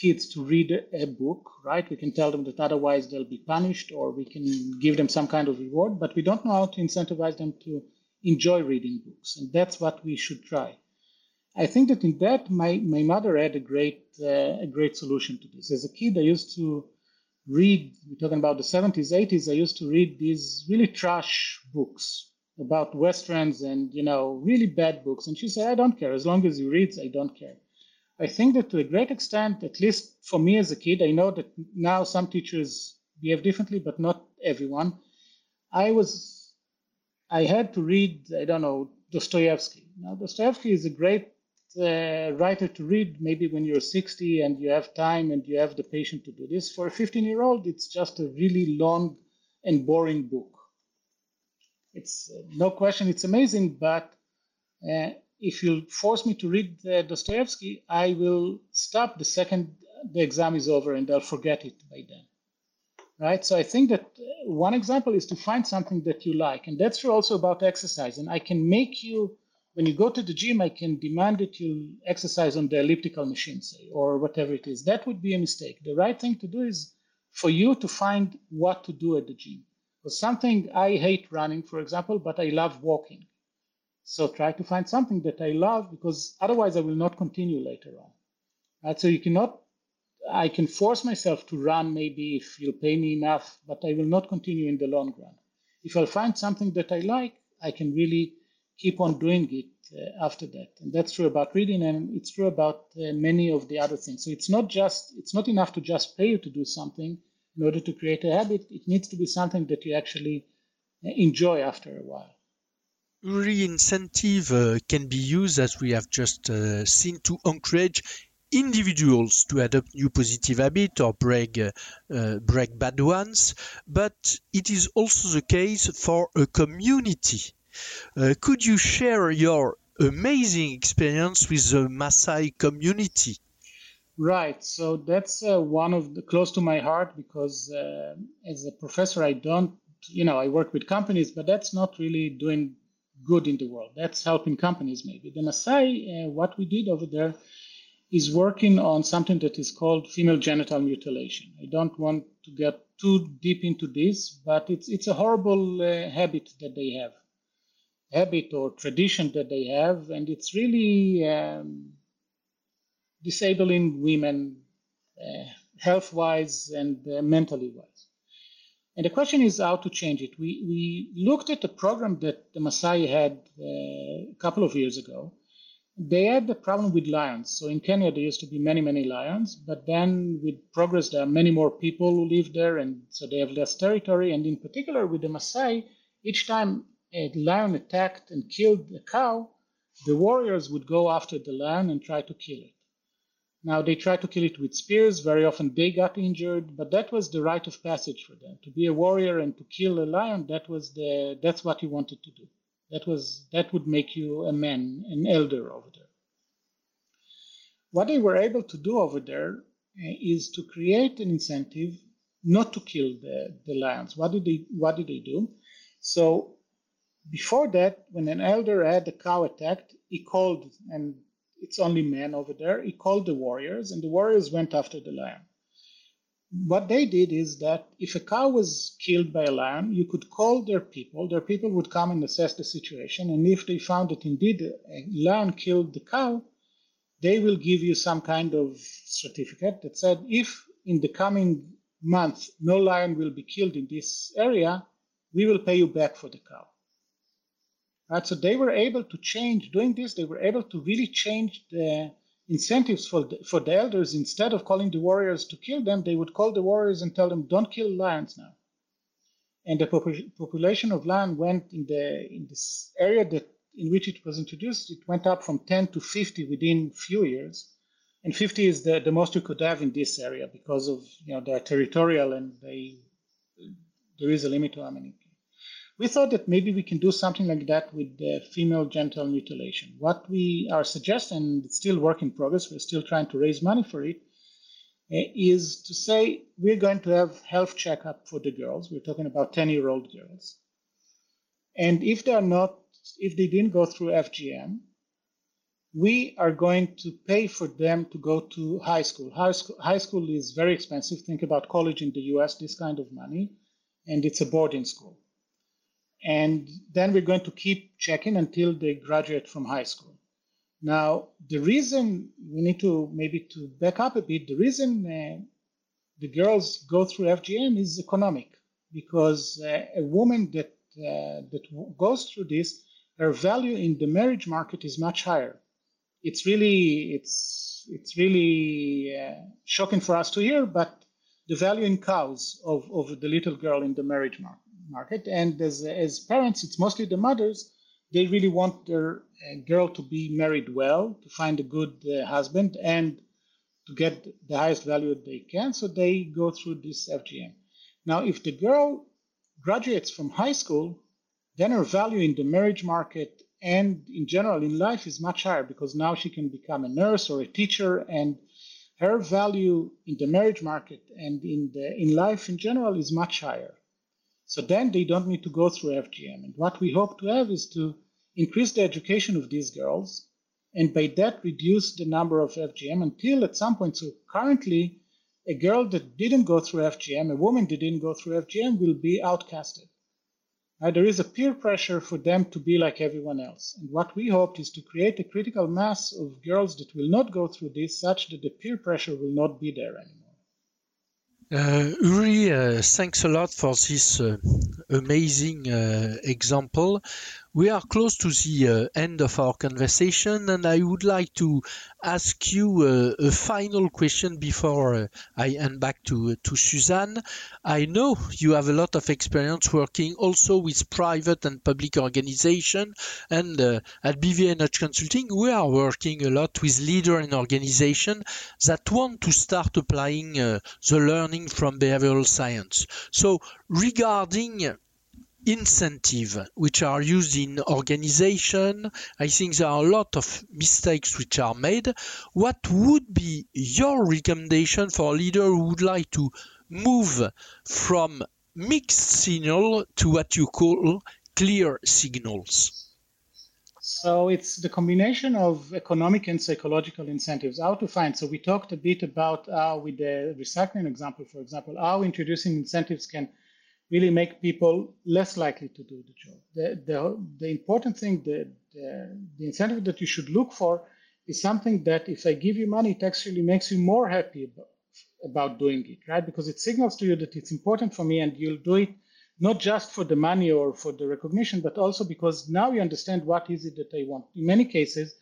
kids to read a book, right? We can tell them that otherwise they'll be punished, or we can give them some kind of reward, but we don't know how to incentivize them to enjoy reading books, and that's what we should try. I think that in that, my, my mother had a great uh, a great solution to this. As a kid, I used to read. We're talking about the 70s, 80s. I used to read these really trash books, about westerns and you know really bad books and she said i don't care as long as you read i don't care i think that to a great extent at least for me as a kid i know that now some teachers behave differently but not everyone. I was i had to read i don't know dostoevsky. Now dostoevsky is a great uh, writer to read maybe when you're 60 and you have time and you have the patience to do this. For a 15 year old it's just a really long and boring book. It's uh, no question it's amazing, but uh, if you force me to read Dostoevsky, I will stop the second the exam is over and I'll forget it by then. Right? So I think that uh, one example is to find something that you like. And that's also about exercise. And I can make you, when you go to the gym, I can demand that you exercise on the elliptical machine, say, or whatever it is. That would be a mistake. The right thing to do is for you to find what to do at the gym For something I hate running, for example, but I love walking. So try to find something that I love because otherwise I will not continue later on. Right? So you cannot, I can force myself to run maybe if you'll pay me enough, but I will not continue in the long run. If I'll find something that I like, I can really keep on doing it uh, after that. And that's true about reading and it's true about uh, many of the other things. So it's not just, it's not enough to just pay you to do something in order to create a habit, it needs to be something that you actually uh, enjoy after a while. Really, incentive uh, can be used, as we have just uh, seen, to encourage individuals to adopt new positive habits or break, uh, uh, break bad ones, but it is also the case for a community. Uh, could you share your amazing experience with the Maasai community? Right. So that's uh, one of the close to my heart because as a professor, I don't, you know, I work with companies, but that's not really doing good in the world. That's helping companies maybe. The Maasai, uh, what we did over there is working on something that is called female genital mutilation. I don't want to get too deep into this, but it's it's a horrible uh, habit that they have, habit or tradition that they have, and it's really. Um, disabling women uh, health wise and uh, mentally wise. And the question is how to change it. We, we looked at the program that the Maasai had uh, a couple of years ago. They had the problem with lions. So in Kenya, there used to be many, many lions. But then with progress, there are many more people who live there. And so they have less territory. And in particular, with the Maasai, each time a lion attacked and killed a cow, the warriors would go after the lion and try to kill it. Now they tried to kill it with spears. Very often they got injured, but that was the rite of passage for them. To be a warrior and to kill a lion, that was the that's what you wanted to do. That was that would make you a man, an elder over there. What they were able to do over there eh, to create an incentive not to kill the, the lions. What did they what did they do? So before that, when an elder had a cow attacked, he called and it's only men over there. He called the warriors, and the warriors went after the lion. What they did is that if a cow was killed by a lion, you could call their people. Their people would come and assess the situation, and if they found that indeed a lion killed the cow, they will give you some kind of certificate that said if in the coming month no lion will be killed in this area, we will pay you back for the cow. So they were able to change, doing this, they were able to really change the incentives for the, for the elders. Instead of calling the warriors to kill them, they would call the warriors and tell them, don't kill lions now. And the pop- population of lion went in the in this area that in which it was introduced, it went up from 10 to 50 within few years. And 50 is the, the most you could have in this area because of you know they're territorial and they there is a limit to how many we thought that maybe we can do something like that with the female genital mutilation. What we are suggesting, it's still work in progress, we're still trying to raise money for it, eh, is to say we're going to have health checkup for the girls. We're talking about 10 year old girls. And if they're not, if they didn't go through FGM, we are going to pay for them to go to high school. High school, high school is very expensive. Think about college in the US, this kind of money, and it's a boarding school and then we're going to keep checking until they graduate from high school. Now, the reason we need to maybe to back up a bit, the reason uh, the girls go through FGM is economic, because uh, a woman that uh, that goes through this, her value in the marriage market is much higher. It's really it's it's really uh, shocking for us to hear, but the value in cows of, of the little girl in the marriage mar- market, and as as parents, it's mostly the mothers. They really want their uh, girl to be married well, to find a good uh, husband, and to get the highest value they can. So they go through this FGM. Now, if the girl graduates from high school, then her value in the marriage market and in general in life is much higher because now she can become a nurse or a teacher and her value in the marriage market and in the in life in general is much higher so then they don't need to go through fgm and what we hope to have is to increase the education of these girls and by that reduce the number of fgm until at some point so currently a girl that didn't go through FGM, a woman that didn't go through FGM, will be outcasted. Right? There is a peer pressure for them to be like everyone else. And what we hoped is to create a critical mass of girls that will not go through this such that the peer pressure will not be there anymore. Uh, Uri, uh, thanks a lot for this uh, amazing example. We are close to the uh, end of our conversation, and I would like to ask you uh, a final question before uh, I hand back to to Suzanne. I know you have a lot of experience working also with private and public organization, and uh, at BVA Nudge Consulting we are working a lot with leader in organization that want to start applying uh, the learning from behavioral science. So regarding incentive which are used in organization. I think there are a lot of mistakes which are made. What would be your recommendation for a leader who would like to move from mixed signal to what you call clear signals? So it's the combination of economic and psychological incentives. How to find? So we talked a bit about with the recycling example, for example, how introducing incentives can really make people less likely to do the job. The, the, the important thing, the, the, the incentive that you should look for is something that if I give you money, it actually makes you more happy about, about doing it, right? Because it signals to you that it's important for me and you'll do it not just for the money or for the recognition, but also because now you understand what is it that I want. In many cases,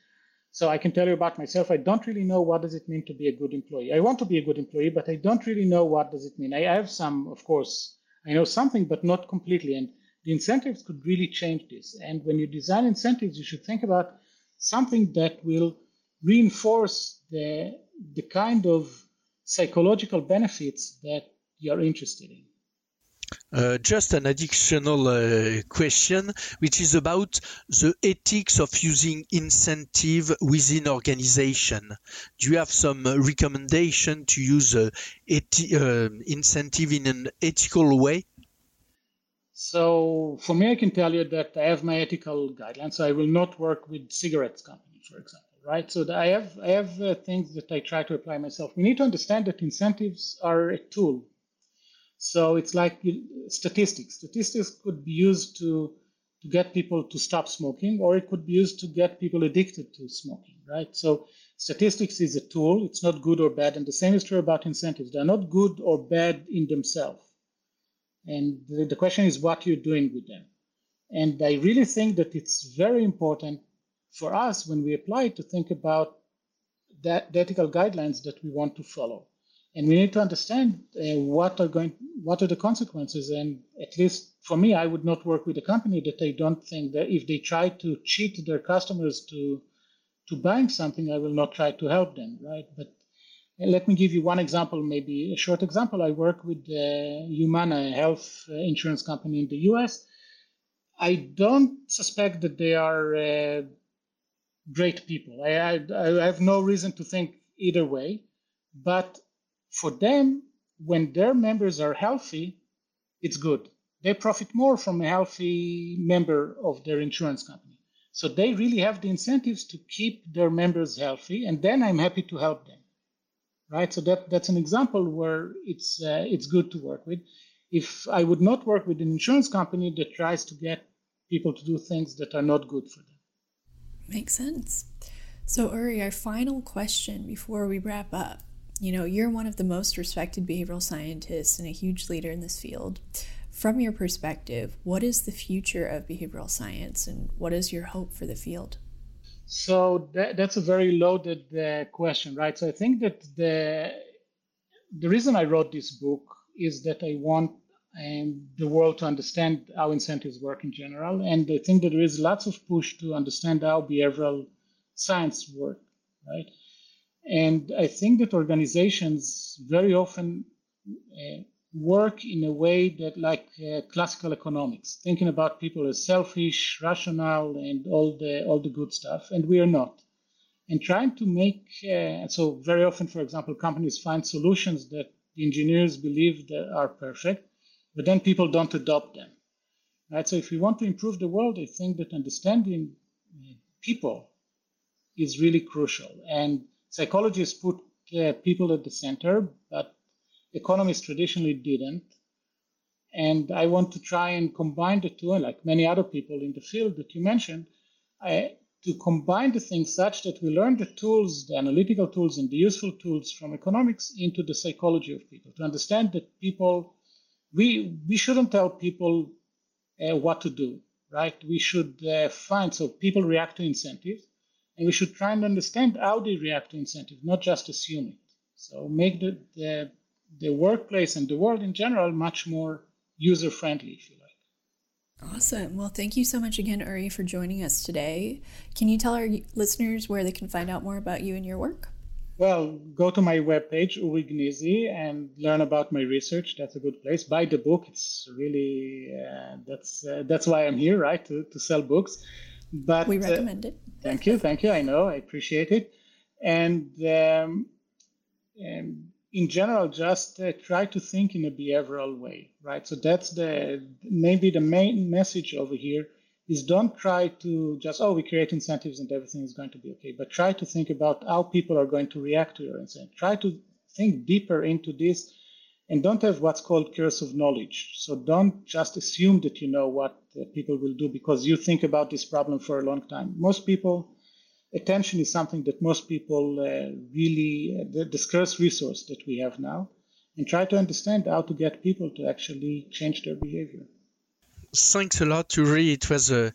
so I can tell you about myself, I don't really know what does it mean to be a good employee. I want to be a good employee, but I don't really know what does it mean. I have some, of course, I know something, but not completely. And the incentives could really change this. And when you design incentives, you should think about something that will reinforce the, the kind of psychological benefits that you're interested in. Uh, just an additional uh, question, which is about the ethics of using incentive within organization. Do you have some uh, recommendation to use uh, incentive in an ethical way? So for me, I can tell you that I have my ethical guidelines. So I will not work with cigarettes company, for example, right? So I have I have uh, things that I try to apply myself. We need to understand that incentives are a tool so it's like statistics. Statistics could be used to, to get people to stop smoking, or it could be used to get people addicted to smoking, right? So statistics is a tool. It's not good or bad. And the same is true about incentives. They're not good or bad in themselves. And the, the question is what you're doing with them. And I really think that it's very important for us when we apply to think about that the ethical guidelines that we want to follow and we need to understand uh, what are going what are the consequences. And at least for me i would not work with a company that i don't think that if they try to cheat their customers to to buying something i will not try to help them right? But uh, let me give you one example maybe a short example. I work with uh, humana a health uh, insurance company in the us i don't suspect that they are uh, great people. I, I, I have no reason to think either way. But for them, when their members are healthy, it's good. They profit more from a healthy member of their insurance company. So they really have the incentives to keep their members healthy, and then I'm happy to help them. Right? So that, that's an example where it's uh, it's good to work with. If I would not work with an insurance company that tries to get people to do things that are not good for them. Makes sense. So, Uri, our final question before we wrap up you know, you're one of the most respected behavioral scientists and a huge leader in this field. from your perspective, what is the future of behavioral science and what is your hope for the field? So that, that's a very loaded uh, question, right? So I think that the the reason I wrote this book is that I want um, the world to understand how incentives work in general, and I think that there is lots of push to understand how behavioral science work, right? And I think that organizations very often uh, work in a way that like uh, classical economics, thinking about people as selfish, rational, and all the all the good stuff, and we are not. And trying to make uh, so very often, for example, companies find solutions that engineers believe that are perfect, but then people don't adopt them. Right. So if we want to improve the world, I think that understanding uh, people is really crucial. And psychologists put uh, people at the center, but economists traditionally didn't. And I want to try and combine the two, and like many other people in the field that you mentioned, I, to combine the things such that we learn the tools, the analytical tools, and the useful tools from economics into the psychology of people, to understand that people, we, we shouldn't tell people uh, what to do, right? We should uh, find, so people react to incentives, and we should try and understand how they react to incentives, not just assume it. So make the, the the workplace and the world in general much more user friendly, if you like. Awesome. Well, thank you so much again, Uri, for joining us today. Can you tell our listeners where they can find out more about you and your work? Well, go to my webpage, Uri Gneezy, and learn about my research. That's a good place. Buy the book. It's really uh, that's uh, that's why I'm here, right? To, to sell books. But we uh, recommend it. thank you, thank you. I know, I appreciate it. And um, and in general just uh, try to think in a behavioral way right so that's the maybe the main message over here is don't try to just oh we create incentives and everything is going to be okay but try to think about how people are going to react to your incentive try to think deeper into this and don't have what's called curse of knowledge so don't just assume that you know what people will do because you think about this problem for a long time most people attention is something that most people uh, really, uh, the, the, scarce resource that we have now, and try to understand how to get people to actually change their behavior. Thanks a lot, Uri. It was a,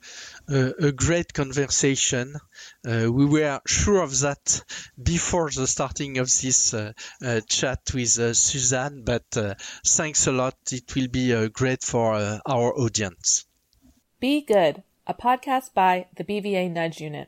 a, a great conversation. Uh, we were sure of that before the starting of this uh, uh, chat with uh, Suzanne, but thanks a lot. It will be great for our audience. Be Good, a podcast by the BVA Nudge Unit.